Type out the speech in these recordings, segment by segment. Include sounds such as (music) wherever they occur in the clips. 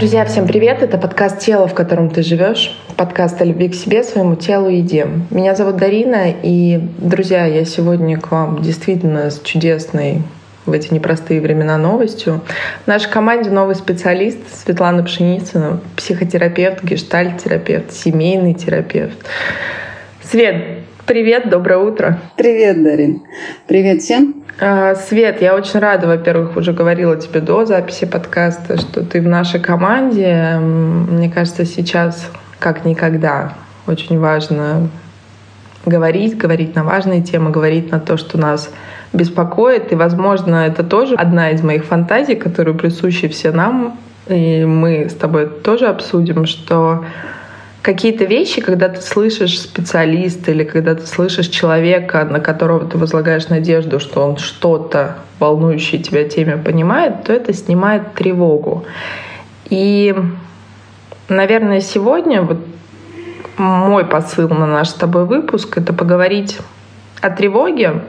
Друзья, всем привет! Это подкаст «Тело, в котором ты живешь». Подкаст о любви к себе, своему телу и еде. Меня зовут Дарина, и, друзья, я сегодня к вам действительно с чудесной в эти непростые времена новостью. В нашей команде новый специалист Светлана Пшеницына, психотерапевт, гештальт-терапевт, семейный терапевт. Свет, привет, доброе утро. Привет, Дарин. Привет всем. А, Свет, я очень рада, во-первых, уже говорила тебе до записи подкаста, что ты в нашей команде. Мне кажется, сейчас как никогда очень важно говорить, говорить на важные темы, говорить на то, что нас беспокоит. И, возможно, это тоже одна из моих фантазий, которую присущи все нам. И мы с тобой тоже обсудим, что какие-то вещи, когда ты слышишь специалиста или когда ты слышишь человека, на которого ты возлагаешь надежду, что он что-то волнующее тебя теме понимает, то это снимает тревогу. И, наверное, сегодня вот мой посыл на наш с тобой выпуск — это поговорить о тревоге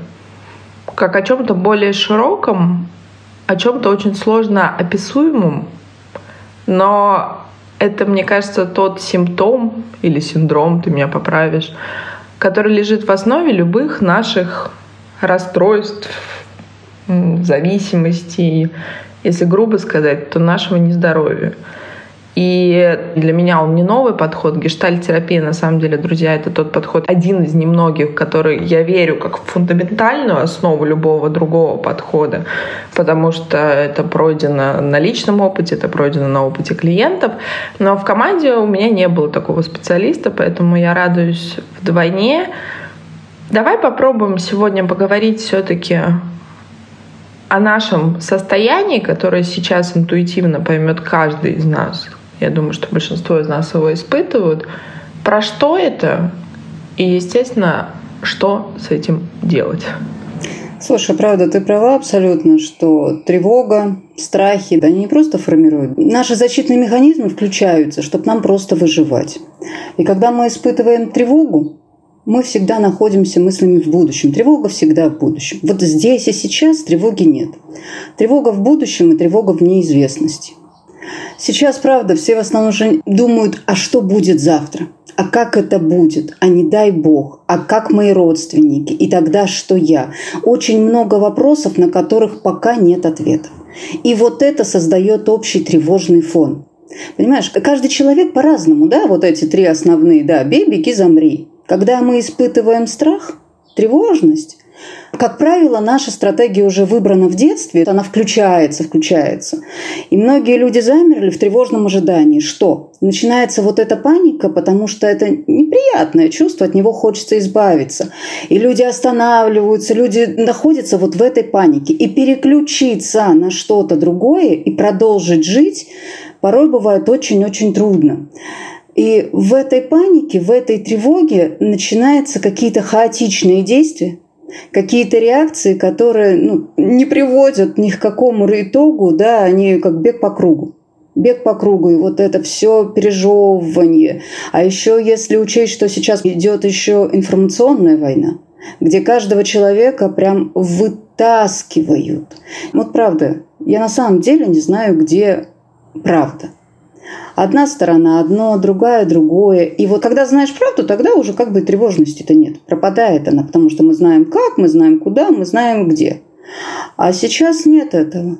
как о чем-то более широком, о чем-то очень сложно описуемом, но это, мне кажется, тот симптом или синдром, ты меня поправишь, который лежит в основе любых наших расстройств, зависимостей, если грубо сказать, то нашего нездоровья. И для меня он не новый подход. Гештальт-терапия, на самом деле, друзья, это тот подход, один из немногих, который я верю как в фундаментальную основу любого другого подхода, потому что это пройдено на личном опыте, это пройдено на опыте клиентов. Но в команде у меня не было такого специалиста, поэтому я радуюсь вдвойне. Давай попробуем сегодня поговорить все-таки о нашем состоянии, которое сейчас интуитивно поймет каждый из нас, я думаю, что большинство из нас его испытывают. Про что это? И, естественно, что с этим делать? Слушай, правда, ты права абсолютно, что тревога, страхи, они не просто формируют. Наши защитные механизмы включаются, чтобы нам просто выживать. И когда мы испытываем тревогу, мы всегда находимся мыслями в будущем. Тревога всегда в будущем. Вот здесь и сейчас тревоги нет. Тревога в будущем и тревога в неизвестности. Сейчас, правда, все в основном уже думают, а что будет завтра? А как это будет? А не дай бог? А как мои родственники? И тогда что я? Очень много вопросов, на которых пока нет ответов. И вот это создает общий тревожный фон. Понимаешь, каждый человек по-разному, да, вот эти три основные, да, бей, беги, замри. Когда мы испытываем страх, тревожность, как правило, наша стратегия уже выбрана в детстве, она включается, включается. И многие люди замерли в тревожном ожидании. Что? Начинается вот эта паника, потому что это неприятное чувство, от него хочется избавиться. И люди останавливаются, люди находятся вот в этой панике. И переключиться на что-то другое и продолжить жить порой бывает очень-очень трудно. И в этой панике, в этой тревоге начинаются какие-то хаотичные действия, какие-то реакции, которые ну, не приводят ни к какому итогу, да, они как бег по кругу. Бег по кругу, и вот это все пережевывание. А еще если учесть, что сейчас идет еще информационная война, где каждого человека прям вытаскивают. Вот правда, я на самом деле не знаю, где правда. Одна сторона одно, другая другое. И вот когда знаешь правду, тогда уже как бы тревожности-то нет. Пропадает она, потому что мы знаем как, мы знаем куда, мы знаем где. А сейчас нет этого.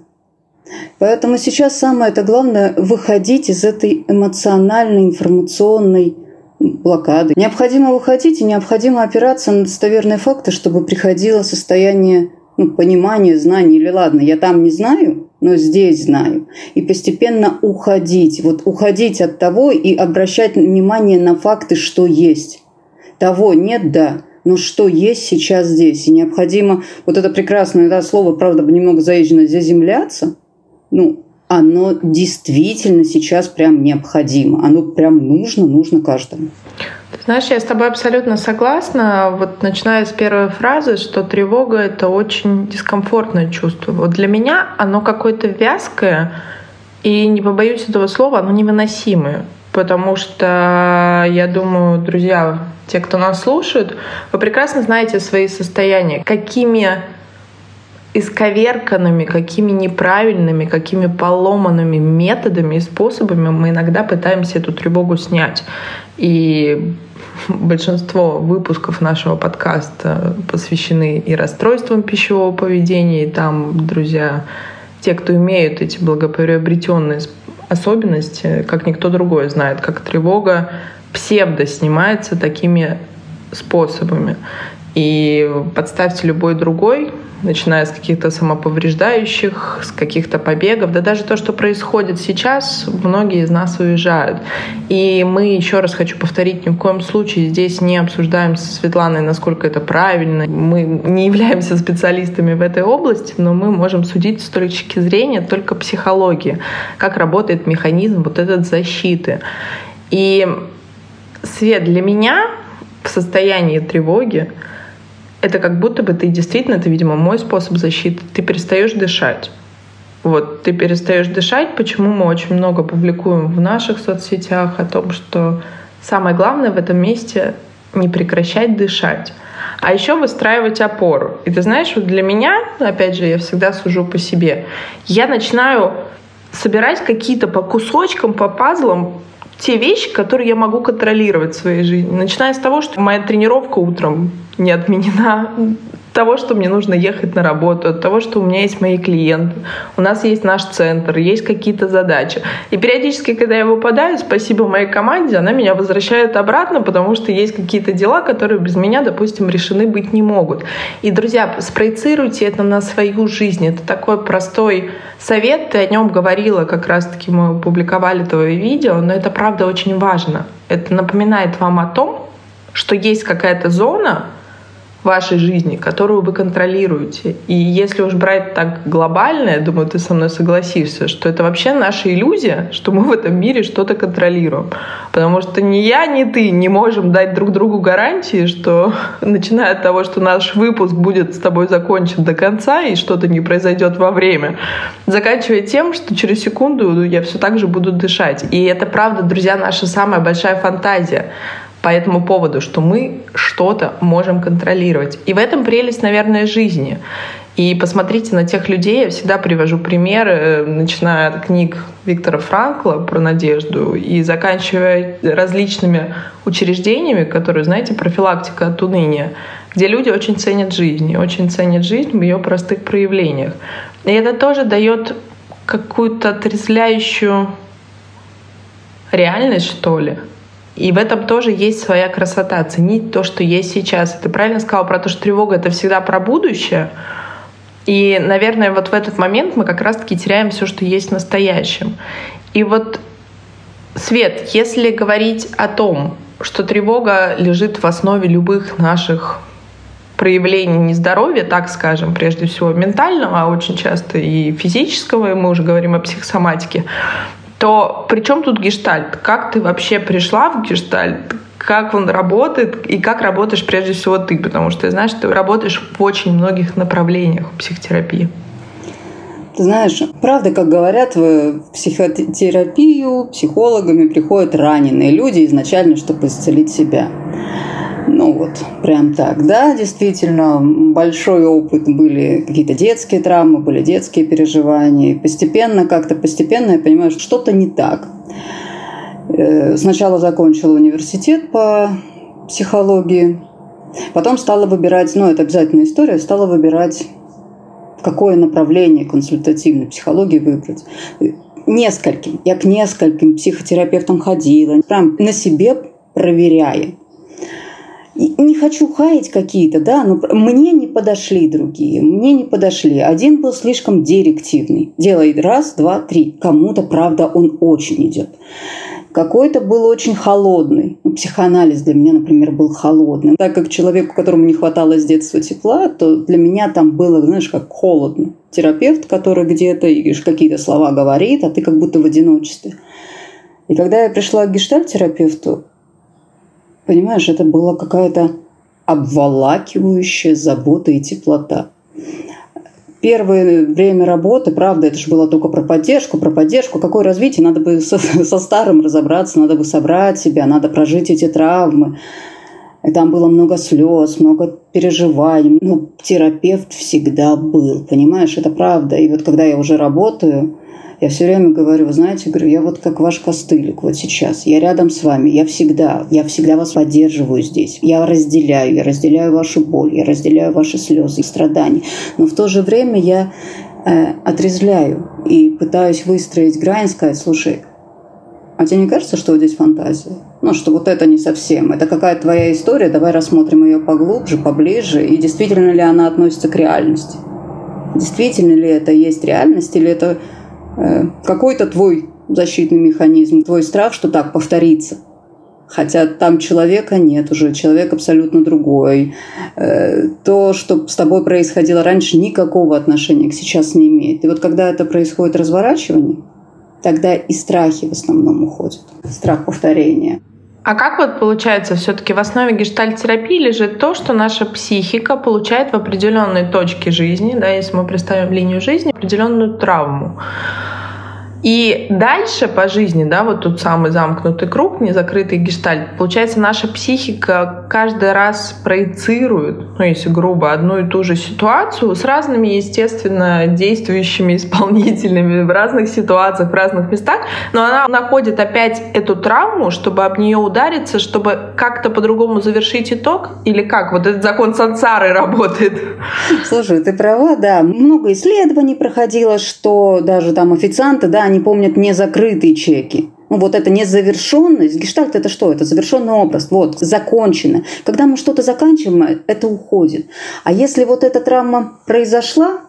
Поэтому сейчас самое это главное выходить из этой эмоциональной, информационной блокады. Необходимо выходить и необходимо опираться на достоверные факты, чтобы приходило состояние ну, понимание, знание, или ладно, я там не знаю, но здесь знаю. И постепенно уходить, вот уходить от того и обращать внимание на факты, что есть. Того нет, да, но что есть сейчас здесь. И необходимо, вот это прекрасное да, слово, правда, немного заезжено, заземляться, ну, оно действительно сейчас прям необходимо. Оно прям нужно, нужно каждому. Знаешь, я с тобой абсолютно согласна. Вот начиная с первой фразы, что тревога — это очень дискомфортное чувство. Вот для меня оно какое-то вязкое, и не побоюсь этого слова, оно невыносимое. Потому что, я думаю, друзья, те, кто нас слушают, вы прекрасно знаете свои состояния, какими исковерканными, какими неправильными, какими поломанными методами и способами мы иногда пытаемся эту тревогу снять. И большинство выпусков нашего подкаста посвящены и расстройствам пищевого поведения, и там, друзья, те, кто имеют эти благоприобретенные особенности, как никто другой знает, как тревога псевдо снимается такими способами. И подставьте любой другой, начиная с каких-то самоповреждающих, с каких-то побегов, да даже то, что происходит сейчас, многие из нас уезжают. И мы, еще раз хочу повторить, ни в коем случае здесь не обсуждаем со Светланой, насколько это правильно. Мы не являемся специалистами в этой области, но мы можем судить с точки зрения только психологии, как работает механизм вот этот защиты. И Свет, для меня в состоянии тревоги это как будто бы ты действительно, это, видимо, мой способ защиты, ты перестаешь дышать. Вот, ты перестаешь дышать, почему мы очень много публикуем в наших соцсетях о том, что самое главное в этом месте не прекращать дышать. А еще выстраивать опору. И ты знаешь, вот для меня, опять же, я всегда сужу по себе, я начинаю собирать какие-то по кусочкам, по пазлам те вещи, которые я могу контролировать в своей жизни. Начиная с того, что моя тренировка утром не отменена, того, что мне нужно ехать на работу, от того, что у меня есть мои клиенты, у нас есть наш центр, есть какие-то задачи. И периодически, когда я выпадаю, спасибо моей команде, она меня возвращает обратно, потому что есть какие-то дела, которые без меня, допустим, решены быть не могут. И, друзья, спроецируйте это на свою жизнь. Это такой простой совет, ты о нем говорила, как раз-таки мы публиковали твое видео, но это правда очень важно. Это напоминает вам о том, что есть какая-то зона, вашей жизни, которую вы контролируете. И если уж брать так глобально, я думаю, ты со мной согласишься, что это вообще наша иллюзия, что мы в этом мире что-то контролируем. Потому что ни я, ни ты не можем дать друг другу гарантии, что (laughs) начиная от того, что наш выпуск будет с тобой закончен до конца и что-то не произойдет во время, заканчивая тем, что через секунду я все так же буду дышать. И это правда, друзья, наша самая большая фантазия по этому поводу, что мы что-то можем контролировать. И в этом прелесть, наверное, жизни. И посмотрите на тех людей, я всегда привожу примеры, э, начиная от книг Виктора Франкла про надежду и заканчивая различными учреждениями, которые, знаете, профилактика от уныния, где люди очень ценят жизнь, очень ценят жизнь в ее простых проявлениях. И это тоже дает какую-то отрезвляющую реальность, что ли, и в этом тоже есть своя красота. Ценить то, что есть сейчас. Ты правильно сказала про то, что тревога — это всегда про будущее. И, наверное, вот в этот момент мы как раз-таки теряем все, что есть в настоящем. И вот, Свет, если говорить о том, что тревога лежит в основе любых наших проявлений нездоровья, так скажем, прежде всего ментального, а очень часто и физического, и мы уже говорим о психосоматике, то при чем тут гештальт? Как ты вообще пришла в гештальт? Как он работает и как работаешь прежде всего ты? Потому что, знаешь, ты работаешь в очень многих направлениях психотерапии. Ты знаешь, правда, как говорят, в психотерапию психологами приходят раненые люди изначально, чтобы исцелить себя. Ну вот, прям так. Да, действительно, большой опыт, были какие-то детские травмы, были детские переживания. И постепенно, как-то постепенно я понимаю, что что-то не так. Э, сначала закончила университет по психологии, потом стала выбирать, ну это обязательная история, стала выбирать, какое направление консультативной психологии выбрать. Нескольким. Я к нескольким психотерапевтам ходила, прям на себе проверяя не хочу хаять какие-то, да, но мне не подошли другие, мне не подошли. Один был слишком директивный. Делай раз, два, три. Кому-то, правда, он очень идет. Какой-то был очень холодный. Ну, психоанализ для меня, например, был холодным. Так как человеку, которому не хватало с детства тепла, то для меня там было, знаешь, как холодно. Терапевт, который где-то какие-то слова говорит, а ты как будто в одиночестве. И когда я пришла к гештальт-терапевту, Понимаешь, это была какая-то обволакивающая забота и теплота. Первое время работы, правда, это же было только про поддержку, про поддержку. Какое развитие? Надо бы со, (laughs) со старым разобраться, надо бы собрать себя, надо прожить эти травмы. И там было много слез, много переживаний. Но терапевт всегда был, понимаешь, это правда. И вот когда я уже работаю, я все время говорю, вы знаете, говорю, я вот как ваш костылик вот сейчас. Я рядом с вами, я всегда, я всегда вас поддерживаю здесь. Я разделяю, я разделяю вашу боль, я разделяю ваши слезы и страдания. Но в то же время я э, отрезвляю и пытаюсь выстроить грань, сказать, слушай, а тебе не кажется, что здесь фантазия? Ну, что вот это не совсем. Это какая-то твоя история, давай рассмотрим ее поглубже, поближе. И действительно ли она относится к реальности? Действительно ли это есть реальность, или это какой-то твой защитный механизм, твой страх, что так повторится. Хотя там человека нет уже, человек абсолютно другой. Э, то, что с тобой происходило раньше, никакого отношения к сейчас не имеет. И вот когда это происходит разворачивание, тогда и страхи в основном уходят. Страх повторения. А как вот получается, все-таки в основе гештальтерапии лежит то, что наша психика получает в определенной точке жизни, да, если мы представим линию жизни, определенную травму. И дальше по жизни, да, вот тут самый замкнутый круг, незакрытый гештальт, получается, наша психика каждый раз проецирует, ну, если грубо, одну и ту же ситуацию с разными, естественно, действующими (laughs) исполнителями в разных ситуациях, в разных местах, но она находит опять эту травму, чтобы об нее удариться, чтобы как-то по-другому завершить итог, или как? Вот этот закон сансары (laughs) работает. Слушай, ты права, да. Много исследований проходило, что даже там официанты, да, они помнят незакрытые чеки. Ну, вот это незавершенность. Гештальт – это что? Это завершенный образ. Вот, закончено. Когда мы что-то заканчиваем, это уходит. А если вот эта травма произошла,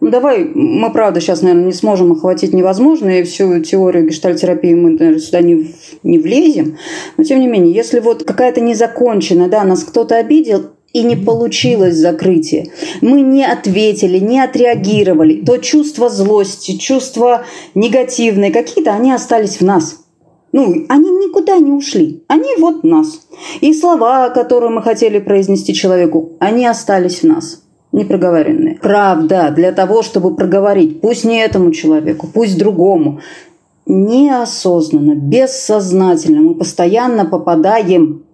ну, давай, мы, правда, сейчас, наверное, не сможем охватить невозможно, и всю теорию гештальтерапии мы, наверное, сюда не, не влезем. Но, тем не менее, если вот какая-то незаконченная, да, нас кто-то обидел, и не получилось закрытие. Мы не ответили, не отреагировали. То чувство злости, чувства негативные какие-то, они остались в нас. Ну, они никуда не ушли. Они вот нас. И слова, которые мы хотели произнести человеку, они остались в нас непроговоренные. Правда, для того, чтобы проговорить, пусть не этому человеку, пусть другому, неосознанно, бессознательно мы постоянно попадаем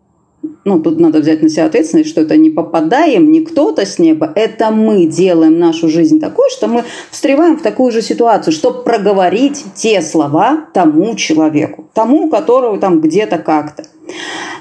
ну, тут надо взять на себя ответственность, что это не попадаем, не кто-то с неба, это мы делаем нашу жизнь такой, что мы встреваем в такую же ситуацию, чтобы проговорить те слова тому человеку, тому, которого там где-то как-то.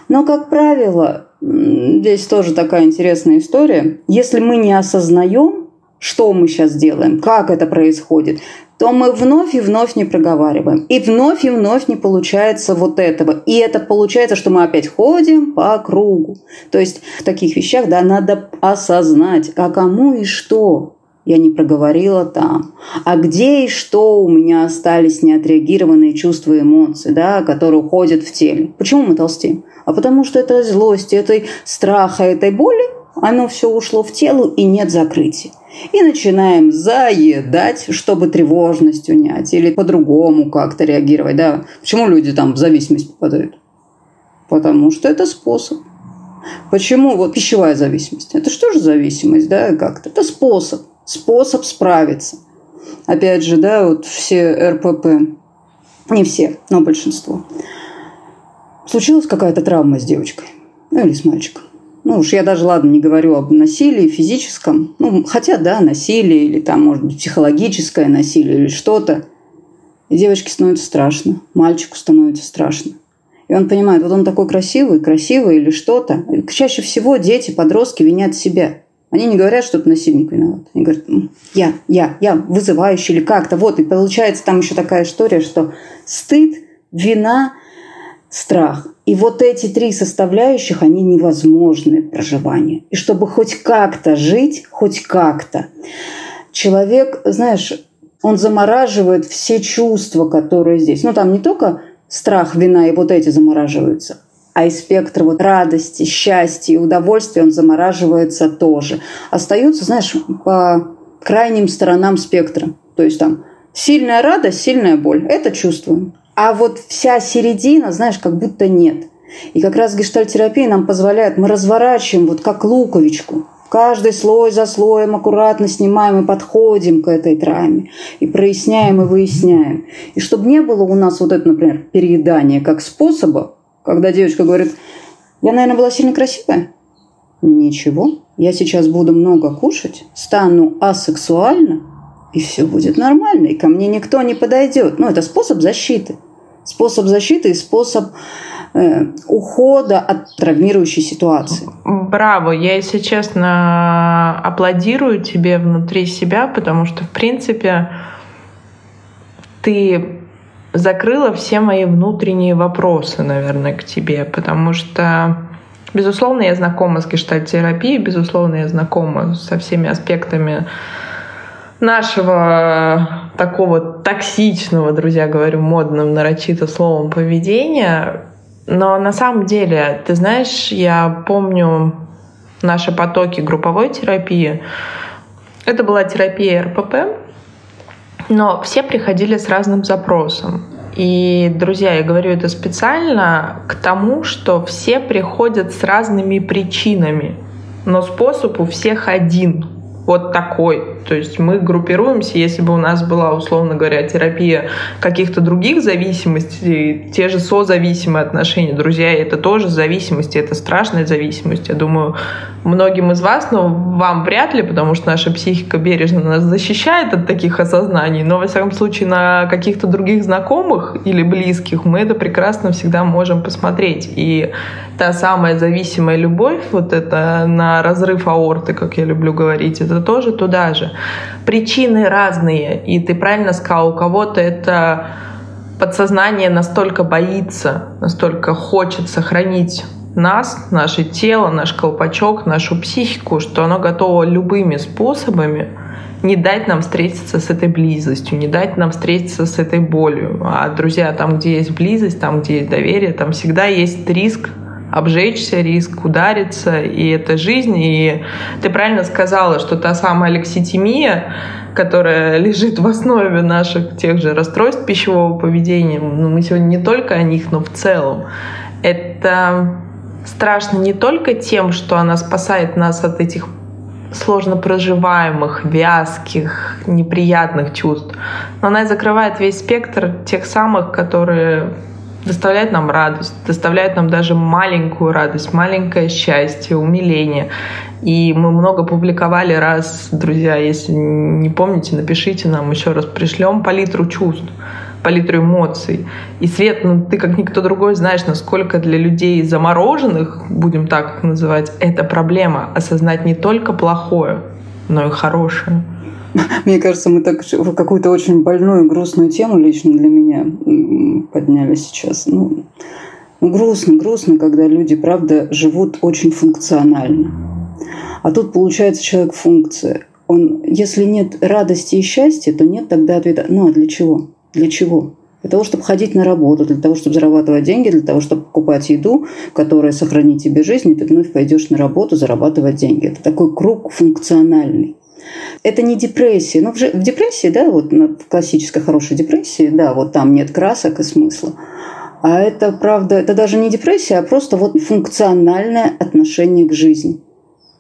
Но, как правило, здесь тоже такая интересная история. Если мы не осознаем, что мы сейчас делаем, как это происходит, то мы вновь и вновь не проговариваем. И вновь и вновь не получается вот этого. И это получается, что мы опять ходим по кругу. То есть в таких вещах да, надо осознать, а кому и что я не проговорила там, а где и что у меня остались неотреагированные чувства и эмоции, да, которые уходят в теле. Почему мы толстеем? А потому что этой злости, этой страха, этой боли, оно все ушло в тело и нет закрытия и начинаем заедать, чтобы тревожность унять или по-другому как-то реагировать. Да? Почему люди там в зависимость попадают? Потому что это способ. Почему вот пищевая зависимость? Это что же зависимость, да, как-то? Это способ, способ справиться. Опять же, да, вот все РПП, не все, но большинство. Случилась какая-то травма с девочкой, ну или с мальчиком. Ну уж я даже, ладно, не говорю об насилии физическом. Ну, хотя, да, насилие или там, может быть, психологическое насилие или что-то. И девочке становится страшно, мальчику становится страшно. И он понимает, вот он такой красивый, красивый или что-то. Чаще всего дети, подростки винят себя. Они не говорят, что это насильник виноват. Они говорят, я, я, я вызывающий или как-то. Вот, и получается там еще такая история, что стыд, вина, страх. И вот эти три составляющих, они невозможны в проживании. И чтобы хоть как-то жить, хоть как-то, человек, знаешь, он замораживает все чувства, которые здесь. Ну, там не только страх, вина и вот эти замораживаются, а и спектр вот радости, счастья и удовольствия, он замораживается тоже. Остаются, знаешь, по крайним сторонам спектра. То есть там сильная радость, сильная боль. Это чувствуем. А вот вся середина, знаешь, как будто нет. И как раз гештальтерапия нам позволяет, мы разворачиваем вот как луковичку. Каждый слой за слоем аккуратно снимаем и подходим к этой травме. И проясняем и выясняем. И чтобы не было у нас вот это, например, переедание как способа, когда девочка говорит, Я, наверное, была сильно красивая? Ничего. Я сейчас буду много кушать, стану асексуальна, и все будет нормально, и ко мне никто не подойдет. Ну, это способ защиты. Способ защиты и способ э, ухода от травмирующей ситуации. Браво! Я, если честно, аплодирую тебе внутри себя, потому что, в принципе, ты закрыла все мои внутренние вопросы, наверное, к тебе, потому что, безусловно, я знакома с гештальтерапией, безусловно, я знакома со всеми аспектами нашего такого токсичного, друзья, говорю модным, нарочито словом поведения. Но на самом деле, ты знаешь, я помню наши потоки групповой терапии. Это была терапия РПП, но все приходили с разным запросом. И, друзья, я говорю это специально к тому, что все приходят с разными причинами, но способ у всех один вот такой. То есть мы группируемся, если бы у нас была, условно говоря, терапия каких-то других зависимостей, те же созависимые отношения, друзья, это тоже зависимости, это страшная зависимость. Я думаю, многим из вас, но вам вряд ли, потому что наша психика бережно нас защищает от таких осознаний, но, во всяком случае, на каких-то других знакомых или близких мы это прекрасно всегда можем посмотреть. И та самая зависимая любовь, вот это на разрыв аорты, как я люблю говорить, это тоже туда же. Причины разные, и ты правильно сказал, у кого-то это подсознание настолько боится, настолько хочет сохранить нас, наше тело, наш колпачок, нашу психику, что оно готово любыми способами не дать нам встретиться с этой близостью, не дать нам встретиться с этой болью. А, друзья, там, где есть близость, там, где есть доверие, там всегда есть риск обжечься, риск удариться, и это жизнь. И ты правильно сказала, что та самая алекситимия, которая (laughs) лежит в основе наших тех же расстройств пищевого поведения, ну, мы сегодня не только о них, но в целом, это страшно не только тем, что она спасает нас от этих сложно проживаемых, вязких, неприятных чувств, но она и закрывает весь спектр тех самых, которые доставляют нам радость, доставляют нам даже маленькую радость, маленькое счастье, умиление. И мы много публиковали раз, друзья, если не помните, напишите нам еще раз, пришлем палитру чувств палитру эмоций. И Свет, ну ты как никто другой знаешь, насколько для людей замороженных, будем так называть, это проблема осознать не только плохое, но и хорошее. Мне кажется, мы так какую-то очень больную, грустную тему лично для меня подняли сейчас. Ну, ну, грустно, грустно, когда люди, правда, живут очень функционально. А тут получается человек функция. Он, если нет радости и счастья, то нет тогда ответа. Ну а для чего? Для чего? Для того, чтобы ходить на работу, для того, чтобы зарабатывать деньги, для того, чтобы покупать еду, которая сохранит тебе жизнь, и ты вновь пойдешь на работу зарабатывать деньги. Это такой круг функциональный. Это не депрессия. Ну, в, депрессии, да, вот в классической хорошей депрессии, да, вот там нет красок и смысла. А это, правда, это даже не депрессия, а просто вот функциональное отношение к жизни.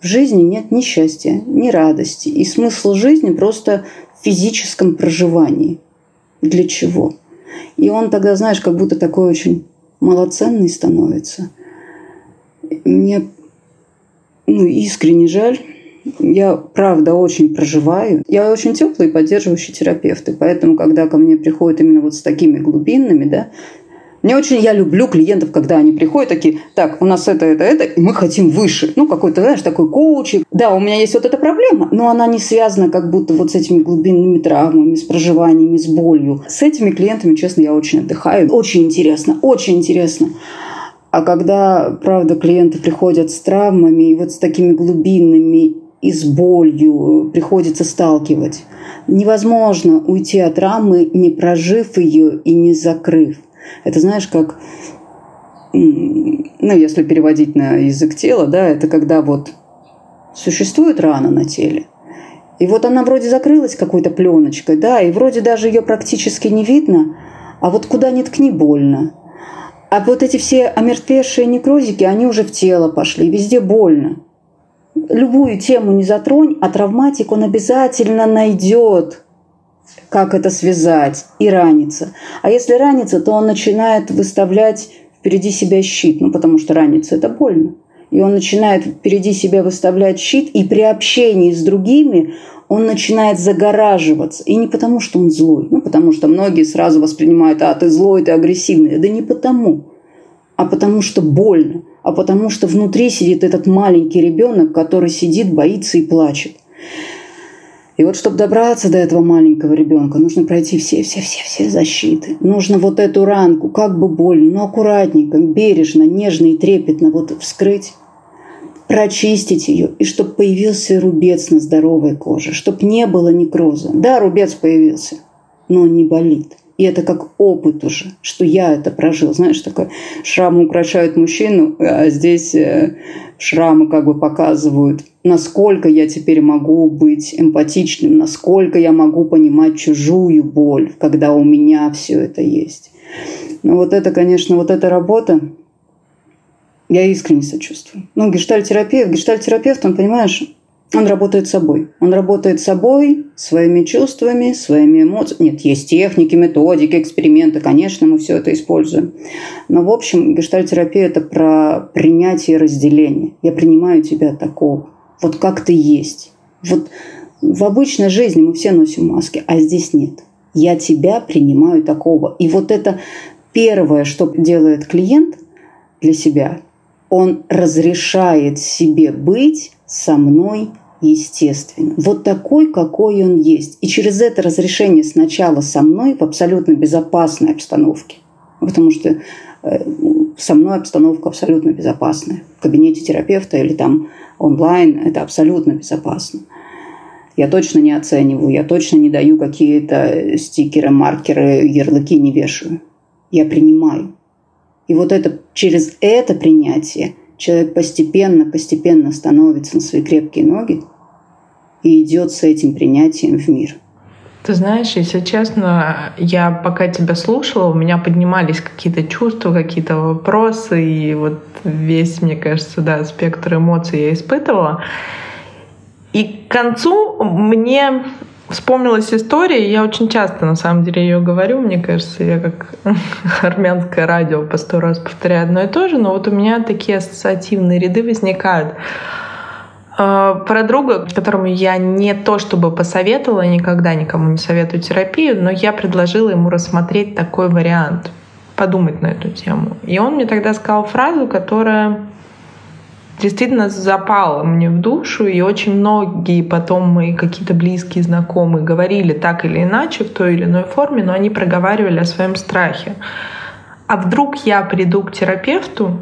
В жизни нет ни счастья, ни радости. И смысл жизни просто в физическом проживании для чего. И он тогда, знаешь, как будто такой очень малоценный становится. Мне ну, искренне жаль. Я, правда, очень проживаю. Я очень теплый поддерживающий терапевт. И поэтому, когда ко мне приходят именно вот с такими глубинными, да, мне очень, я люблю клиентов, когда они приходят такие, так, у нас это, это, это, и мы хотим выше. Ну, какой-то, знаешь, такой коучинг. Да, у меня есть вот эта проблема, но она не связана как будто вот с этими глубинными травмами, с проживаниями, с болью. С этими клиентами, честно, я очень отдыхаю. Очень интересно, очень интересно. А когда, правда, клиенты приходят с травмами и вот с такими глубинными и с болью приходится сталкивать. Невозможно уйти от травмы, не прожив ее и не закрыв. Это знаешь, как, ну, если переводить на язык тела, да, это когда вот существует рана на теле, и вот она вроде закрылась какой-то пленочкой, да, и вроде даже ее практически не видно, а вот куда ни ткни больно. А вот эти все омертвевшие некрозики, они уже в тело пошли, везде больно. Любую тему не затронь, а травматик он обязательно найдет как это связать, и ранится. А если ранится, то он начинает выставлять впереди себя щит, ну, потому что раниться это больно. И он начинает впереди себя выставлять щит, и при общении с другими он начинает загораживаться. И не потому, что он злой, ну, потому что многие сразу воспринимают, а, ты злой, ты агрессивный. Да не потому, а потому что больно, а потому что внутри сидит этот маленький ребенок, который сидит, боится и плачет. И вот, чтобы добраться до этого маленького ребенка, нужно пройти все-все-все-все защиты. Нужно вот эту ранку, как бы больно, но аккуратненько, бережно, нежно и трепетно вот вскрыть, прочистить ее, и чтобы появился рубец на здоровой коже, чтобы не было некроза. Да, рубец появился, но он не болит. И это как опыт уже, что я это прожил. Знаешь, такой шрамы украшают мужчину, а здесь э, шрамы как бы показывают, насколько я теперь могу быть эмпатичным, насколько я могу понимать чужую боль, когда у меня все это есть. Но вот это, конечно, вот эта работа, я искренне сочувствую. Ну, гештальтерапевт, гештальтерапевт, он, понимаешь, он работает собой. Он работает собой, своими чувствами, своими эмоциями. Нет, есть техники, методики, эксперименты. Конечно, мы все это используем. Но, в общем, гештальтерапия – это про принятие и разделение. Я принимаю тебя такого. Вот как ты есть. Вот в обычной жизни мы все носим маски, а здесь нет. Я тебя принимаю такого. И вот это первое, что делает клиент для себя, он разрешает себе быть со мной естественно. Вот такой, какой он есть. И через это разрешение сначала со мной в абсолютно безопасной обстановке. Потому что э, со мной обстановка абсолютно безопасная. В кабинете терапевта или там онлайн это абсолютно безопасно. Я точно не оцениваю, я точно не даю какие-то стикеры, маркеры, ярлыки не вешаю. Я принимаю. И вот это через это принятие – человек постепенно, постепенно становится на свои крепкие ноги и идет с этим принятием в мир. Ты знаешь, если честно, я пока тебя слушала, у меня поднимались какие-то чувства, какие-то вопросы, и вот весь, мне кажется, да, спектр эмоций я испытывала. И к концу мне Вспомнилась история, я очень часто на самом деле ее говорю, мне кажется, я как (laughs) армянское радио по сто раз повторяю одно и то же, но вот у меня такие ассоциативные ряды возникают. А, про друга, которому я не то чтобы посоветовала, никогда никому не советую терапию, но я предложила ему рассмотреть такой вариант, подумать на эту тему. И он мне тогда сказал фразу, которая действительно запало мне в душу, и очень многие потом мои какие-то близкие знакомые говорили так или иначе, в той или иной форме, но они проговаривали о своем страхе. А вдруг я приду к терапевту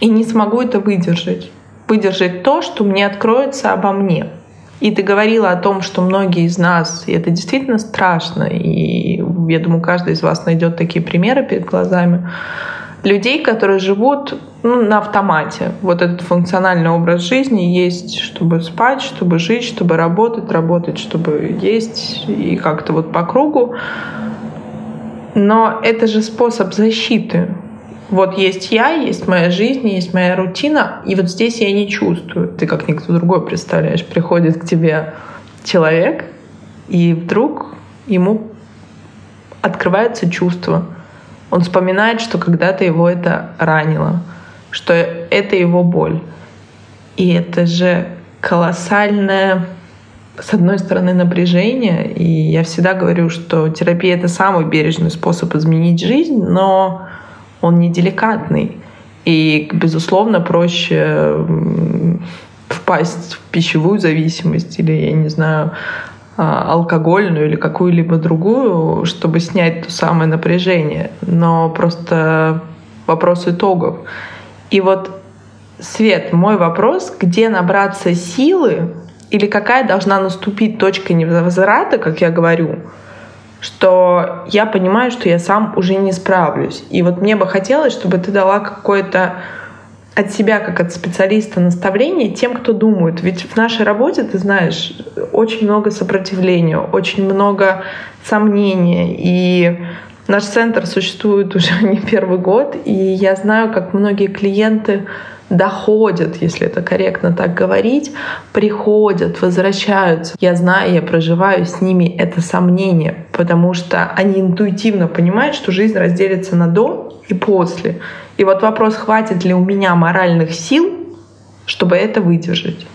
и не смогу это выдержать? Выдержать то, что мне откроется обо мне. И ты говорила о том, что многие из нас, и это действительно страшно, и я думаю, каждый из вас найдет такие примеры перед глазами, людей, которые живут ну, на автомате. Вот этот функциональный образ жизни есть, чтобы спать, чтобы жить, чтобы работать, работать, чтобы есть и как-то вот по кругу. Но это же способ защиты. Вот есть я, есть моя жизнь, есть моя рутина, и вот здесь я не чувствую. Ты как никто другой представляешь, приходит к тебе человек, и вдруг ему открывается чувство — он вспоминает, что когда-то его это ранило, что это его боль. И это же колоссальное, с одной стороны, напряжение. И я всегда говорю, что терапия — это самый бережный способ изменить жизнь, но он не деликатный. И, безусловно, проще впасть в пищевую зависимость или, я не знаю, алкогольную или какую-либо другую, чтобы снять то самое напряжение. Но просто вопрос итогов. И вот, Свет, мой вопрос, где набраться силы или какая должна наступить точка невозврата, как я говорю, что я понимаю, что я сам уже не справлюсь. И вот мне бы хотелось, чтобы ты дала какое-то от себя, как от специалиста, наставление тем, кто думает. Ведь в нашей работе, ты знаешь, очень много сопротивления, очень много сомнения. И наш центр существует (laughs) уже не первый год, и я знаю, как многие клиенты доходят, если это корректно так говорить, приходят, возвращаются. Я знаю, я проживаю с ними это сомнение, потому что они интуитивно понимают, что жизнь разделится на до и после. И вот вопрос, хватит ли у меня моральных сил, чтобы это выдержать.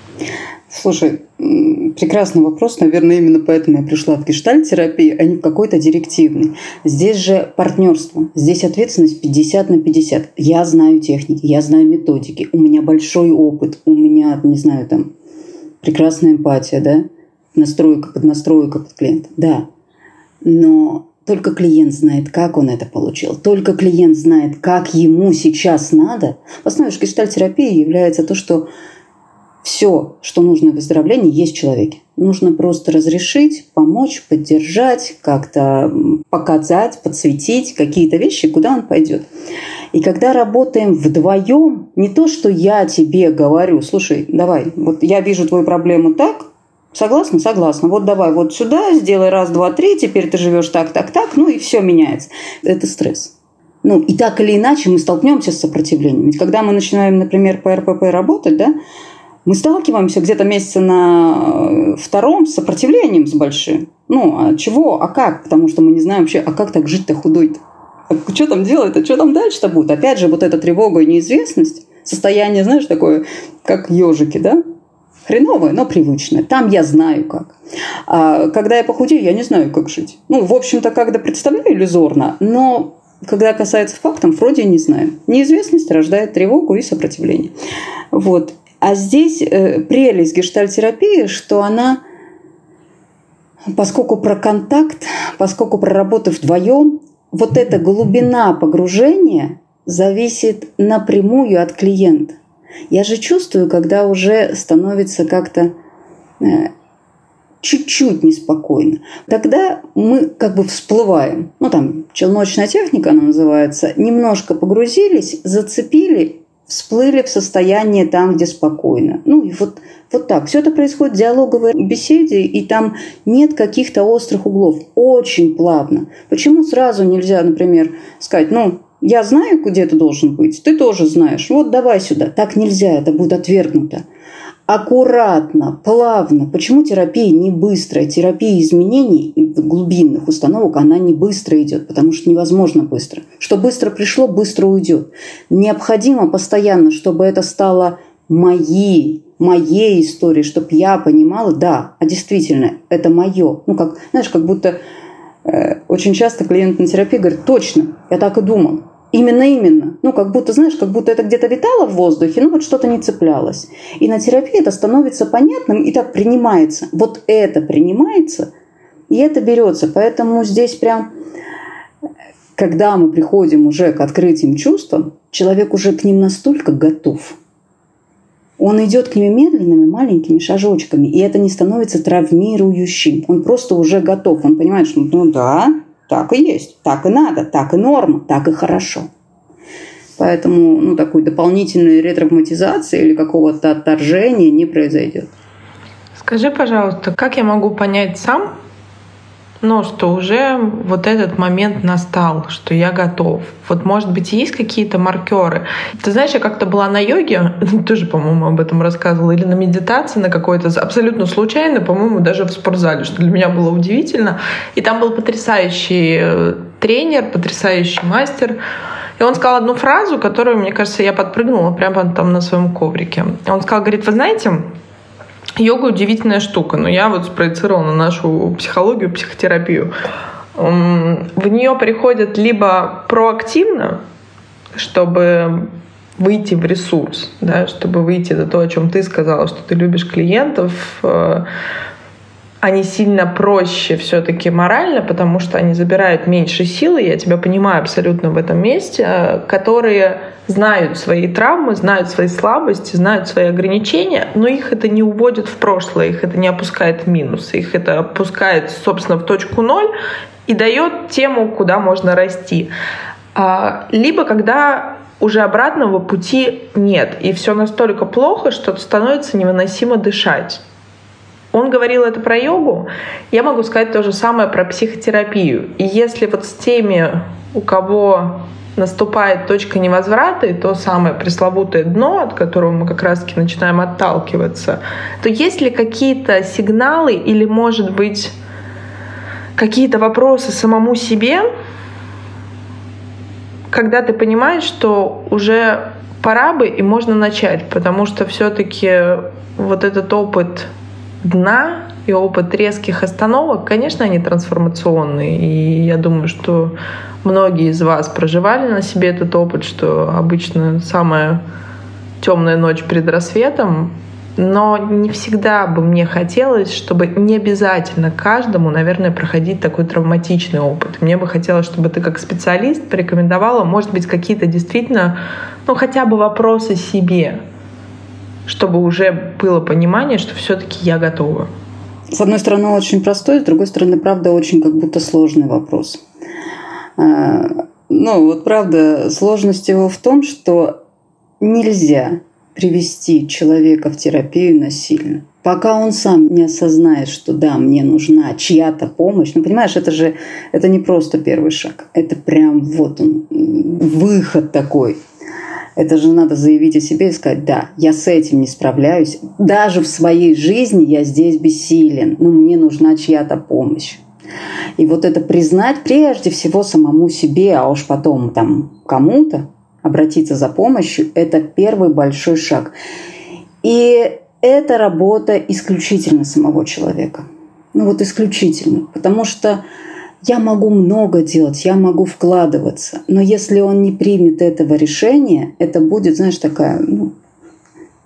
Слушай, прекрасный вопрос. Наверное, именно поэтому я пришла в гештальт-терапию, а не в какой-то директивный. Здесь же партнерство. Здесь ответственность 50 на 50. Я знаю техники, я знаю методики. У меня большой опыт. У меня, не знаю, там, прекрасная эмпатия, да? Настройка под настройка под клиента. Да. Но только клиент знает, как он это получил. Только клиент знает, как ему сейчас надо. В основе гештальт-терапии является то, что все, что нужно в выздоровлении, есть в человеке. Нужно просто разрешить, помочь, поддержать, как-то показать, подсветить какие-то вещи, куда он пойдет. И когда работаем вдвоем, не то, что я тебе говорю, слушай, давай, вот я вижу твою проблему так, Согласна? Согласна. Вот давай вот сюда, сделай раз, два, три, теперь ты живешь так, так, так, ну и все меняется. Это стресс. Ну, и так или иначе мы столкнемся с сопротивлением. Ведь когда мы начинаем, например, по РПП работать, да, мы сталкиваемся где-то месяца на э, втором с сопротивлением с большим. Ну, а чего, а как? Потому что мы не знаем вообще, а как так жить-то худой-то? А что там делать, а что там дальше-то будет? Опять же, вот эта тревога и неизвестность, состояние, знаешь, такое, как ежики, да? Хреновое, но привычное. Там я знаю как. А когда я похудею, я не знаю, как жить. Ну, в общем-то, когда представляю иллюзорно, но когда касается фактов, вроде не знаю. Неизвестность рождает тревогу и сопротивление. Вот. А здесь э, прелесть гештальтерапии, что она, поскольку про контакт, поскольку про работу вдвоем, вот эта глубина погружения зависит напрямую от клиента. Я же чувствую, когда уже становится как-то э, чуть-чуть неспокойно. Тогда мы как бы всплываем. Ну, там, челночная техника она называется. Немножко погрузились, зацепили всплыли в состояние там, где спокойно. Ну и вот, вот так. Все это происходит в диалоговой беседе, и там нет каких-то острых углов. Очень плавно. Почему сразу нельзя, например, сказать, ну, я знаю, где ты должен быть, ты тоже знаешь, вот давай сюда. Так нельзя, это будет отвергнуто аккуратно, плавно. Почему терапия не быстрая? Терапия изменений глубинных установок, она не быстро идет, потому что невозможно быстро. Что быстро пришло, быстро уйдет. Необходимо постоянно, чтобы это стало моей, моей историей, чтобы я понимала, да, а действительно, это мое. Ну, как, знаешь, как будто очень часто клиент на терапии говорит, точно, я так и думал. Именно-именно. Ну, как будто, знаешь, как будто это где-то витало в воздухе, ну, вот что-то не цеплялось. И на терапии это становится понятным и так принимается. Вот это принимается, и это берется. Поэтому здесь прям, когда мы приходим уже к открытым чувствам, человек уже к ним настолько готов. Он идет к ним медленными маленькими шажочками, и это не становится травмирующим. Он просто уже готов. Он понимает, что ну да, так и есть, так и надо, так и норма, так и хорошо. Поэтому ну, такой дополнительной ретравматизации или какого-то отторжения не произойдет. Скажи, пожалуйста, как я могу понять сам, но что уже вот этот момент настал, что я готов. Вот, может быть, есть какие-то маркеры. Ты знаешь, я как-то была на йоге, (laughs) тоже, по-моему, об этом рассказывала, или на медитации на какой-то, абсолютно случайно, по-моему, даже в спортзале, что для меня было удивительно. И там был потрясающий э, тренер, потрясающий мастер. И он сказал одну фразу, которую, мне кажется, я подпрыгнула прямо там на своем коврике. Он сказал, говорит, вы знаете, Йога удивительная штука, но я вот спроецировала на нашу психологию, психотерапию. В нее приходят либо проактивно, чтобы выйти в ресурс, да, чтобы выйти за то, о чем ты сказала, что ты любишь клиентов, э, они сильно проще все-таки морально, потому что они забирают меньше силы, я тебя понимаю абсолютно в этом месте, э, которые знают свои травмы, знают свои слабости, знают свои ограничения, но их это не уводит в прошлое, их это не опускает в минус, их это опускает, собственно, в точку ноль и дает тему, куда можно расти. А, либо когда уже обратного пути нет, и все настолько плохо, что становится невыносимо дышать. Он говорил это про йогу, я могу сказать то же самое про психотерапию. И если вот с теми, у кого наступает точка невозврата и то самое пресловутое дно, от которого мы как раз-таки начинаем отталкиваться, то есть ли какие-то сигналы или, может быть, какие-то вопросы самому себе, когда ты понимаешь, что уже пора бы и можно начать, потому что все-таки вот этот опыт дна и опыт резких остановок, конечно, они трансформационные. И я думаю, что многие из вас проживали на себе этот опыт, что обычно самая темная ночь перед рассветом, но не всегда бы мне хотелось, чтобы не обязательно каждому, наверное, проходить такой травматичный опыт. Мне бы хотелось, чтобы ты как специалист порекомендовала, может быть, какие-то действительно, ну, хотя бы вопросы себе, чтобы уже было понимание, что все-таки я готова. С одной стороны, очень простой, с другой стороны, правда, очень как будто сложный вопрос. А, ну, вот правда, сложность его в том, что нельзя привести человека в терапию насильно. Пока он сам не осознает, что да, мне нужна чья-то помощь, ну понимаешь, это же это не просто первый шаг, это прям вот он, выход такой. Это же надо заявить о себе и сказать, да, я с этим не справляюсь. Даже в своей жизни я здесь бессилен. Ну, мне нужна чья-то помощь. И вот это признать прежде всего самому себе, а уж потом там кому-то, обратиться за помощью, это первый большой шаг. И это работа исключительно самого человека. Ну вот исключительно. Потому что я могу много делать, я могу вкладываться, но если он не примет этого решения, это будет, знаешь, такая ну,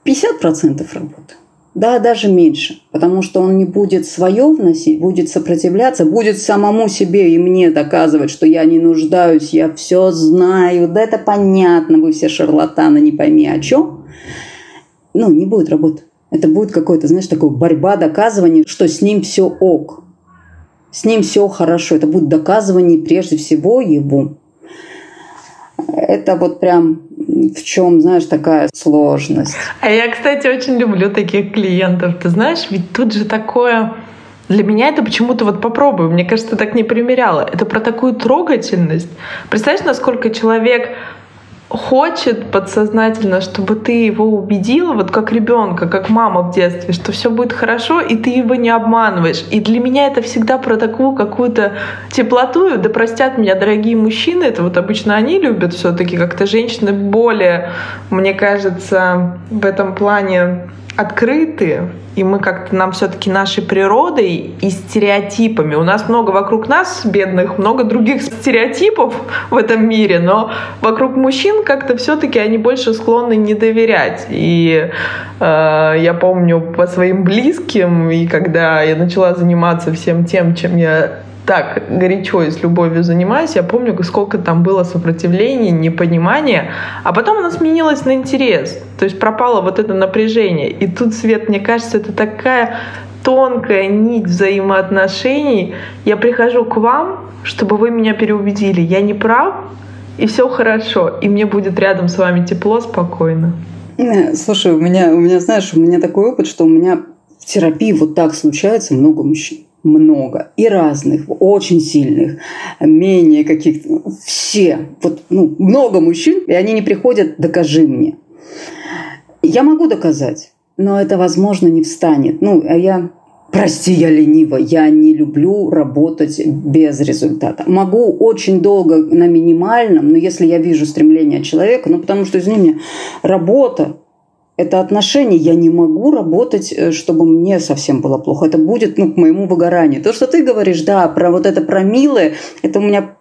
50% работы. Да, даже меньше, потому что он не будет свое вносить, будет сопротивляться, будет самому себе и мне доказывать, что я не нуждаюсь, я все знаю, да это понятно, вы все шарлатаны, не пойми о чем. Ну, не будет работы. Это будет какой-то, знаешь, такой борьба, доказывание, что с ним все ок. С ним все хорошо. Это будет доказывание прежде всего его. Это вот прям в чем, знаешь, такая сложность. А я, кстати, очень люблю таких клиентов. Ты знаешь, ведь тут же такое... Для меня это почему-то вот попробую. Мне кажется, так не примеряла. Это про такую трогательность. Представляешь, насколько человек хочет подсознательно, чтобы ты его убедила, вот как ребенка, как мама в детстве, что все будет хорошо, и ты его не обманываешь. И для меня это всегда про такую какую-то теплоту. Да простят меня дорогие мужчины, это вот обычно они любят все-таки как-то женщины более, мне кажется, в этом плане открыты, и мы как-то нам все-таки нашей природой и стереотипами. У нас много вокруг нас, бедных, много других стереотипов в этом мире, но вокруг мужчин как-то все-таки они больше склонны не доверять. И э, я помню по своим близким, и когда я начала заниматься всем тем, чем я так горячо и с любовью занимаюсь, я помню, сколько там было сопротивления, непонимания, а потом оно сменилось на интерес. То есть пропало вот это напряжение. И тут, Свет, мне кажется, это такая тонкая нить взаимоотношений. Я прихожу к вам, чтобы вы меня переубедили. Я не прав, и все хорошо. И мне будет рядом с вами тепло, спокойно. Слушай, у меня, у меня, знаешь, у меня такой опыт, что у меня в терапии вот так случается много мужчин много и разных, очень сильных, менее каких-то, все, вот, ну, много мужчин, и они не приходят, докажи мне. Я могу доказать, но это, возможно, не встанет. Ну, а я, прости, я ленива, я не люблю работать без результата. Могу очень долго на минимальном, но если я вижу стремление человека, ну, потому что, извини меня, работа это отношение, я не могу работать, э, чтобы мне совсем было плохо. Это будет ну, к моему выгоранию. То, что ты говоришь, да, про вот это про милое, это у меня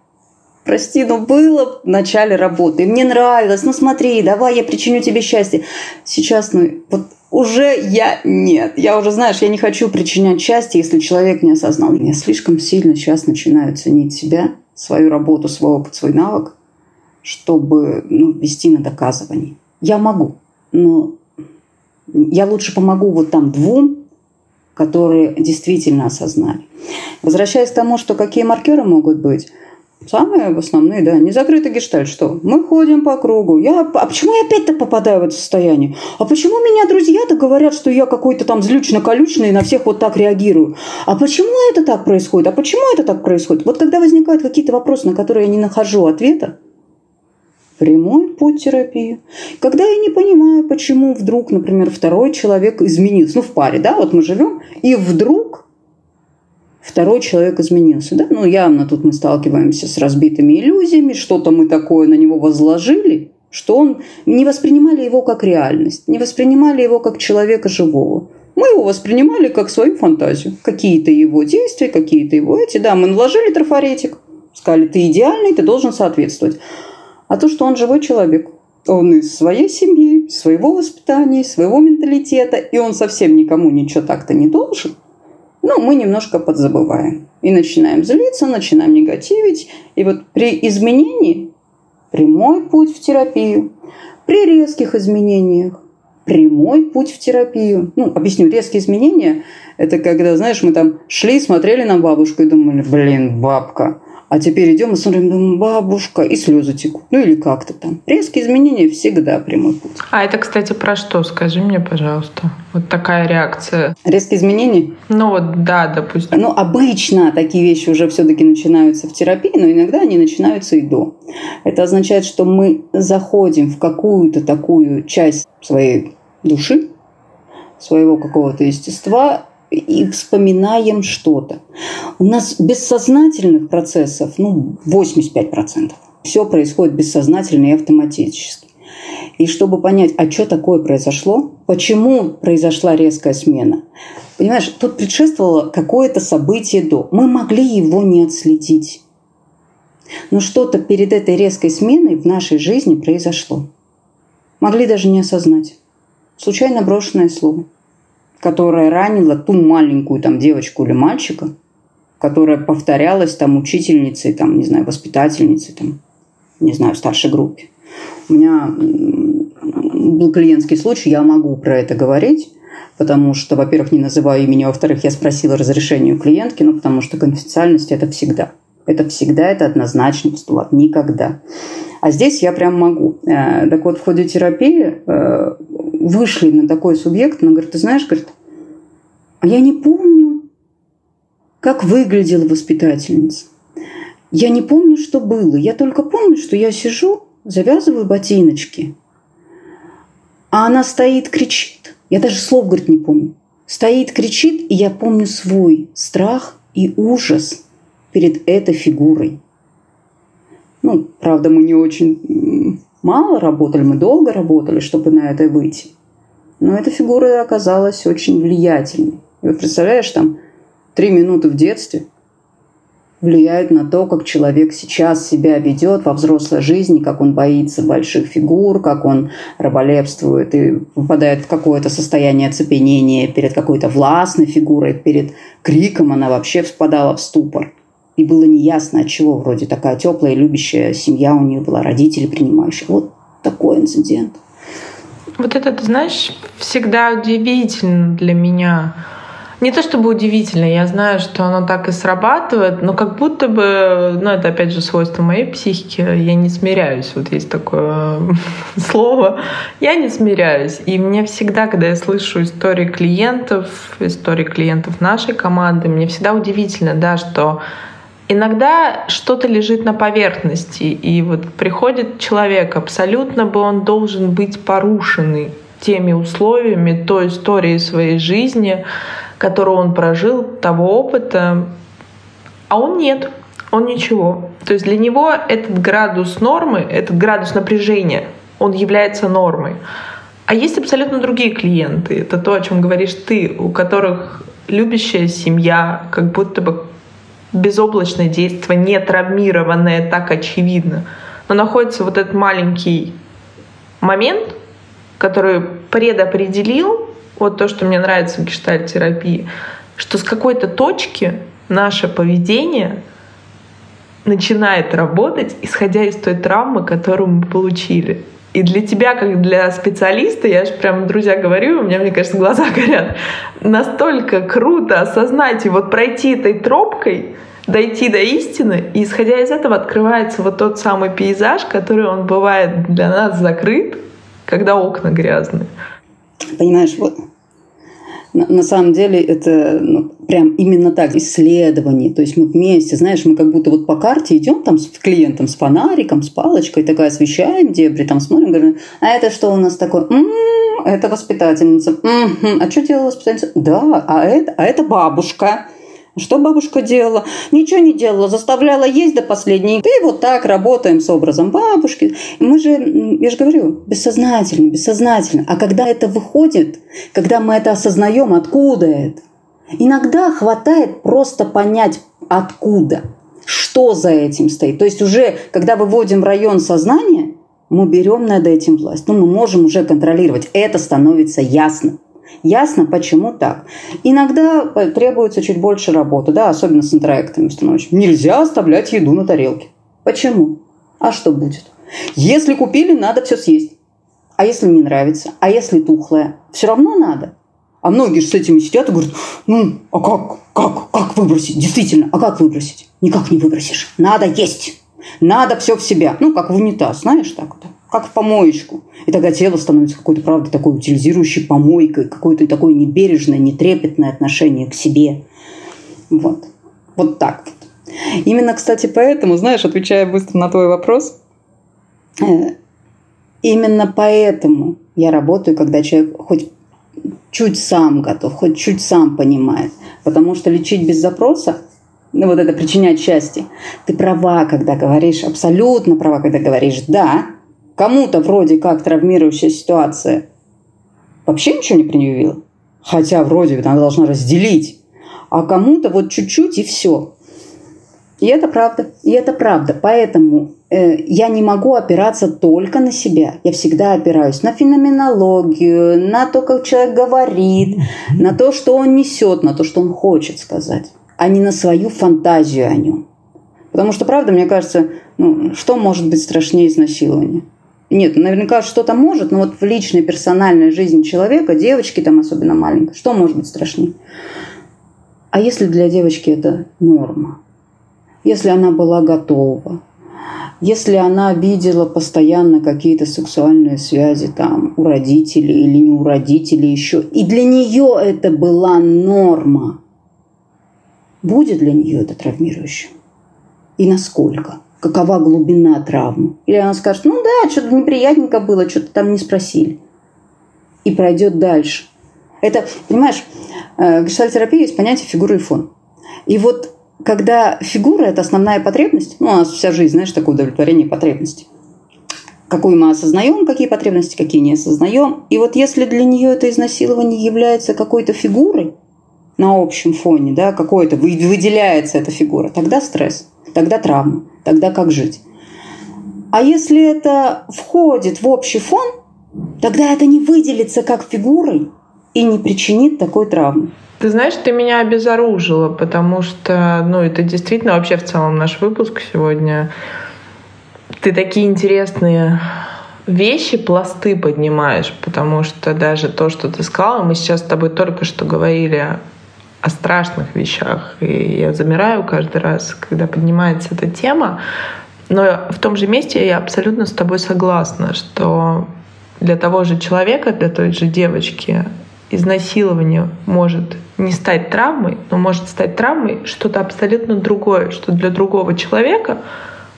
прости, но было в начале работы. Мне нравилось, ну смотри, давай я причиню тебе счастье. Сейчас, ну, вот уже я нет. Я уже, знаешь, я не хочу причинять счастье, если человек не осознал. Я слишком сильно сейчас начинаю ценить себя, свою работу, свой опыт, свой навык, чтобы ну, вести на доказывание. Я могу, но я лучше помогу вот там двум, которые действительно осознали. Возвращаясь к тому, что какие маркеры могут быть, Самые основные, да, не закрытый гештальт, что мы ходим по кругу. Я, а почему я опять-то попадаю в это состояние? А почему меня друзья-то говорят, что я какой-то там злючно-колючный и на всех вот так реагирую? А почему это так происходит? А почему это так происходит? Вот когда возникают какие-то вопросы, на которые я не нахожу ответа, прямой путь терапии. Когда я не понимаю, почему вдруг, например, второй человек изменился, ну, в паре, да, вот мы живем, и вдруг второй человек изменился. Да? Ну, явно тут мы сталкиваемся с разбитыми иллюзиями, что-то мы такое на него возложили, что он не воспринимали его как реальность, не воспринимали его как человека живого. Мы его воспринимали как свою фантазию. Какие-то его действия, какие-то его эти. Да, мы наложили трафаретик. Сказали, ты идеальный, ты должен соответствовать. А то, что он живой человек. Он из своей семьи, своего воспитания, своего менталитета, и он совсем никому ничего так-то не должен – ну, мы немножко подзабываем. И начинаем злиться, начинаем негативить. И вот при изменении прямой путь в терапию. При резких изменениях прямой путь в терапию. Ну, объясню, резкие изменения – это когда, знаешь, мы там шли, смотрели на бабушку и думали, блин, бабка, а теперь идем и смотрим, думаем, бабушка, и слезы текут. Ну или как-то там. Резкие изменения всегда прямой путь. А это, кстати, про что? Скажи мне, пожалуйста. Вот такая реакция. Резкие изменения? Ну вот, да, допустим. Ну, обычно такие вещи уже все-таки начинаются в терапии, но иногда они начинаются и до. Это означает, что мы заходим в какую-то такую часть своей души, своего какого-то естества, и вспоминаем что-то. У нас бессознательных процессов, ну, 85%. Все происходит бессознательно и автоматически. И чтобы понять, а что такое произошло, почему произошла резкая смена, понимаешь, тут предшествовало какое-то событие до. Мы могли его не отследить. Но что-то перед этой резкой сменой в нашей жизни произошло. Могли даже не осознать. Случайно брошенное слово – которая ранила ту маленькую там девочку или мальчика, которая повторялась там учительницей, там, не знаю, воспитательницей, там, не знаю, в старшей группе. У меня был клиентский случай, я могу про это говорить, потому что, во-первых, не называю имени, во-вторых, я спросила разрешение у клиентки, ну, потому что конфиденциальность – это всегда. Это всегда, это однозначный постулат, никогда. А здесь я прям могу. Э, так вот, в ходе терапии э, вышли на такой субъект, она говорит, ты знаешь, говорит, а я не помню, как выглядела воспитательница. Я не помню, что было. Я только помню, что я сижу, завязываю ботиночки, а она стоит, кричит. Я даже слов, говорит, не помню. Стоит, кричит, и я помню свой страх и ужас перед этой фигурой. Ну, правда, мы не очень мало работали, мы долго работали, чтобы на это выйти. Но эта фигура оказалась очень влиятельной. И вот представляешь, там три минуты в детстве влияют на то, как человек сейчас себя ведет во взрослой жизни, как он боится больших фигур, как он раболепствует и попадает в какое-то состояние оцепенения перед какой-то властной фигурой, перед криком она вообще впадала в ступор. И было неясно, от чего вроде такая теплая, любящая семья у нее была, родители принимающие. Вот такой инцидент. Вот это, ты знаешь, всегда удивительно для меня. Не то чтобы удивительно, я знаю, что оно так и срабатывает, но как будто бы, ну это опять же свойство моей психики, я не смиряюсь, вот есть такое (laughs) слово, я не смиряюсь. И мне всегда, когда я слышу истории клиентов, истории клиентов нашей команды, мне всегда удивительно, да, что Иногда что-то лежит на поверхности, и вот приходит человек, абсолютно бы он должен быть порушенный теми условиями, той историей своей жизни, которую он прожил, того опыта, а он нет, он ничего. То есть для него этот градус нормы, этот градус напряжения, он является нормой. А есть абсолютно другие клиенты. Это то, о чем говоришь ты, у которых любящая семья, как будто бы безоблачное действие, не травмированное так очевидно. Но находится вот этот маленький момент, который предопределил вот то, что мне нравится в гештальт-терапии, что с какой-то точки наше поведение начинает работать, исходя из той травмы, которую мы получили. И для тебя, как для специалиста, я же прям, друзья, говорю, у меня, мне кажется, глаза (laughs) горят, настолько круто осознать и вот пройти этой тропкой, дойти до истины, и исходя из этого открывается вот тот самый пейзаж, который он бывает для нас закрыт, когда окна грязные. Понимаешь, вот на, на самом деле это ну, прям именно так, исследование. То есть мы вместе, знаешь, мы как будто вот по карте идем там с клиентом, с фонариком, с палочкой, такая освещаем дебри, там смотрим, говорим, а это что у нас такое? М-м, это воспитательница. М-м, а что делала воспитательница? Да, а это, а это бабушка. Что бабушка делала? Ничего не делала, заставляла есть до последней. И вот так работаем с образом бабушки. Мы же, я же говорю, бессознательно, бессознательно. А когда это выходит, когда мы это осознаем, откуда это, иногда хватает просто понять, откуда, что за этим стоит. То есть уже, когда выводим район сознания, мы берем над этим власть. Ну, мы можем уже контролировать. Это становится ясно. Ясно, почему так. Иногда требуется чуть больше работы, да, особенно с интроектами становится. Нельзя оставлять еду на тарелке. Почему? А что будет? Если купили, надо все съесть. А если не нравится? А если тухлое? Все равно надо. А многие же с этими сидят и говорят, ну, а как, как, как выбросить? Действительно, а как выбросить? Никак не выбросишь. Надо есть. Надо все в себя. Ну, как в унитаз, знаешь, так вот как в помоечку. И тогда тело становится какой-то, правда, такой утилизирующей помойкой, какое-то такое небережное, нетрепетное отношение к себе. Вот. Вот так вот. Именно, кстати, поэтому, знаешь, отвечая быстро на твой вопрос, э, именно поэтому я работаю, когда человек хоть чуть сам готов, хоть чуть сам понимает. Потому что лечить без запроса ну вот это причинять счастье. Ты права, когда говоришь, абсолютно права, когда говоришь «да», Кому-то вроде как травмирующая ситуация вообще ничего не предъявила. Хотя вроде бы она должна разделить. А кому-то вот чуть-чуть и все. И это правда. И это правда. Поэтому э, я не могу опираться только на себя. Я всегда опираюсь на феноменологию, на то, как человек говорит, на то, что он несет, на то, что он хочет сказать, а не на свою фантазию о нем. Потому что, правда, мне кажется, ну, что может быть страшнее изнасилования? Нет, наверняка что-то может, но вот в личной персональной жизни человека, девочки там особенно маленькой, что может быть страшнее? А если для девочки это норма? Если она была готова, если она видела постоянно какие-то сексуальные связи там у родителей или не у родителей еще, и для нее это была норма, будет для нее это травмирующим? И насколько? Какова глубина травмы. Или она скажет, ну да, что-то неприятненько было, что-то там не спросили. И пройдет дальше. Это, понимаешь, э, в гештальтерапии есть понятие фигуры и фон. И вот когда фигура – это основная потребность, ну, у нас вся жизнь, знаешь, такое удовлетворение потребностей. Какую мы осознаем, какие потребности, какие не осознаем. И вот если для нее это изнасилование является какой-то фигурой на общем фоне, да, какой-то выделяется эта фигура, тогда стресс, тогда травма тогда как жить? А если это входит в общий фон, тогда это не выделится как фигурой и не причинит такой травмы. Ты знаешь, ты меня обезоружила, потому что, ну, это действительно вообще в целом наш выпуск сегодня. Ты такие интересные вещи, пласты поднимаешь, потому что даже то, что ты сказала, мы сейчас с тобой только что говорили о страшных вещах. И я замираю каждый раз, когда поднимается эта тема. Но в том же месте я абсолютно с тобой согласна, что для того же человека, для той же девочки изнасилование может не стать травмой, но может стать травмой что-то абсолютно другое, что для другого человека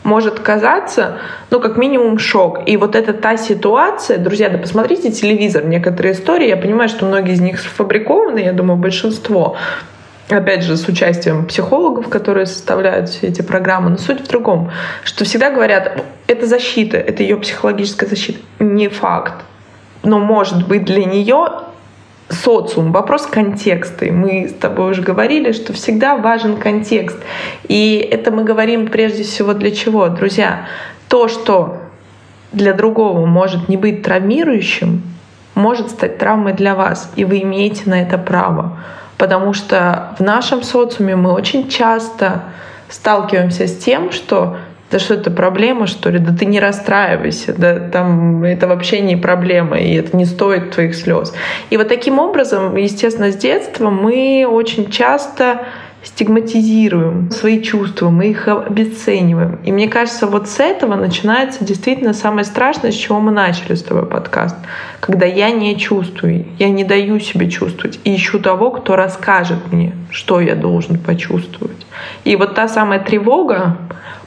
может казаться, ну, как минимум, шок. И вот это та ситуация, друзья, да посмотрите телевизор, некоторые истории, я понимаю, что многие из них сфабрикованы, я думаю, большинство, опять же, с участием психологов, которые составляют все эти программы. Но суть в другом, что всегда говорят, это защита, это ее психологическая защита. Не факт. Но может быть для нее социум, вопрос контекста. И мы с тобой уже говорили, что всегда важен контекст. И это мы говорим прежде всего для чего? Друзья, то, что для другого может не быть травмирующим, может стать травмой для вас, и вы имеете на это право. Потому что в нашем социуме мы очень часто сталкиваемся с тем, что да что это проблема, что ли? Да ты не расстраивайся, да там это вообще не проблема, и это не стоит твоих слез. И вот таким образом, естественно, с детства мы очень часто стигматизируем свои чувства, мы их обесцениваем. И мне кажется, вот с этого начинается действительно самое страшное, с чего мы начали с тобой подкаст. Когда я не чувствую, я не даю себе чувствовать, и ищу того, кто расскажет мне, что я должен почувствовать. И вот та самая тревога,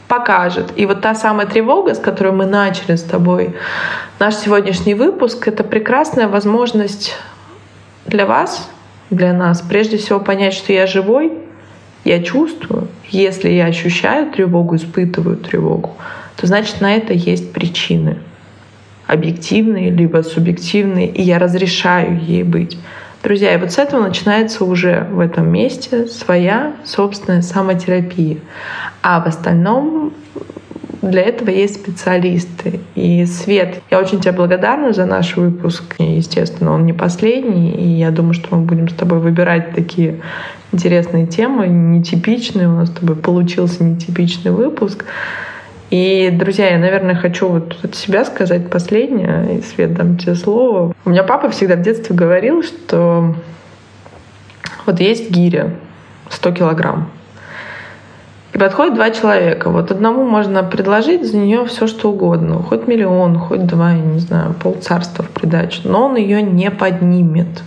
покажет. И вот та самая тревога, с которой мы начали с тобой наш сегодняшний выпуск, это прекрасная возможность для вас, для нас, прежде всего понять, что я живой, я чувствую, если я ощущаю тревогу, испытываю тревогу, то значит на это есть причины объективные, либо субъективные, и я разрешаю ей быть. Друзья, и вот с этого начинается уже в этом месте своя собственная самотерапия. А в остальном для этого есть специалисты. И Свет, я очень тебе благодарна за наш выпуск. Естественно, он не последний, и я думаю, что мы будем с тобой выбирать такие интересные темы, нетипичные. У нас с тобой получился нетипичный выпуск. И, друзья, я, наверное, хочу вот от себя сказать последнее, и Свет, дам тебе слово. У меня папа всегда в детстве говорил, что вот есть гиря 100 килограмм. И подходит два человека. Вот одному можно предложить за нее все, что угодно. Хоть миллион, хоть два, я не знаю, полцарства в придачу. Но он ее не поднимет.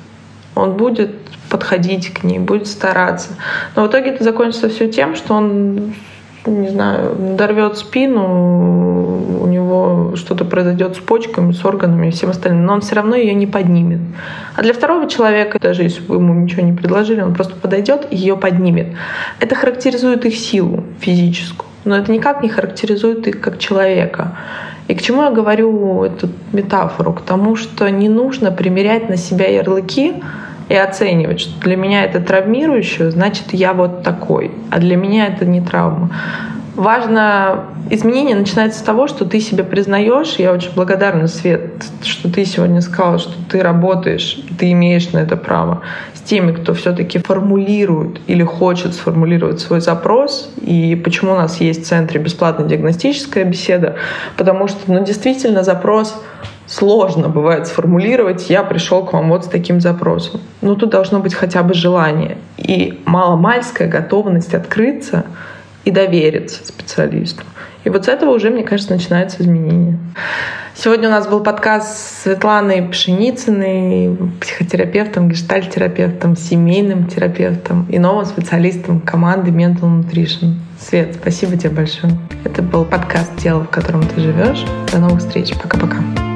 Он будет подходить к ней, будет стараться. Но в итоге это закончится все тем, что он не знаю, дорвет спину, у него что-то произойдет с почками, с органами и всем остальным, но он все равно ее не поднимет. А для второго человека, даже если вы ему ничего не предложили, он просто подойдет и ее поднимет. Это характеризует их силу физическую, но это никак не характеризует их как человека. И к чему я говорю эту метафору? К тому, что не нужно примерять на себя ярлыки, и оценивать, что для меня это травмирующее, значит, я вот такой, а для меня это не травма. Важно, изменение начинается с того, что ты себя признаешь. Я очень благодарна, Свет, что ты сегодня сказала, что ты работаешь, ты имеешь на это право с теми, кто все-таки формулирует или хочет сформулировать свой запрос. И почему у нас есть в центре бесплатная диагностическая беседа? Потому что, ну, действительно, запрос сложно бывает сформулировать, я пришел к вам вот с таким запросом. Но тут должно быть хотя бы желание и маломальская готовность открыться и довериться специалисту. И вот с этого уже, мне кажется, начинается изменение. Сегодня у нас был подкаст с Светланой Пшеницыной, психотерапевтом, гештальтерапевтом, семейным терапевтом и новым специалистом команды Mental Nutrition. Свет, спасибо тебе большое. Это был подкаст «Тело, в котором ты живешь». До новых встреч. Пока-пока.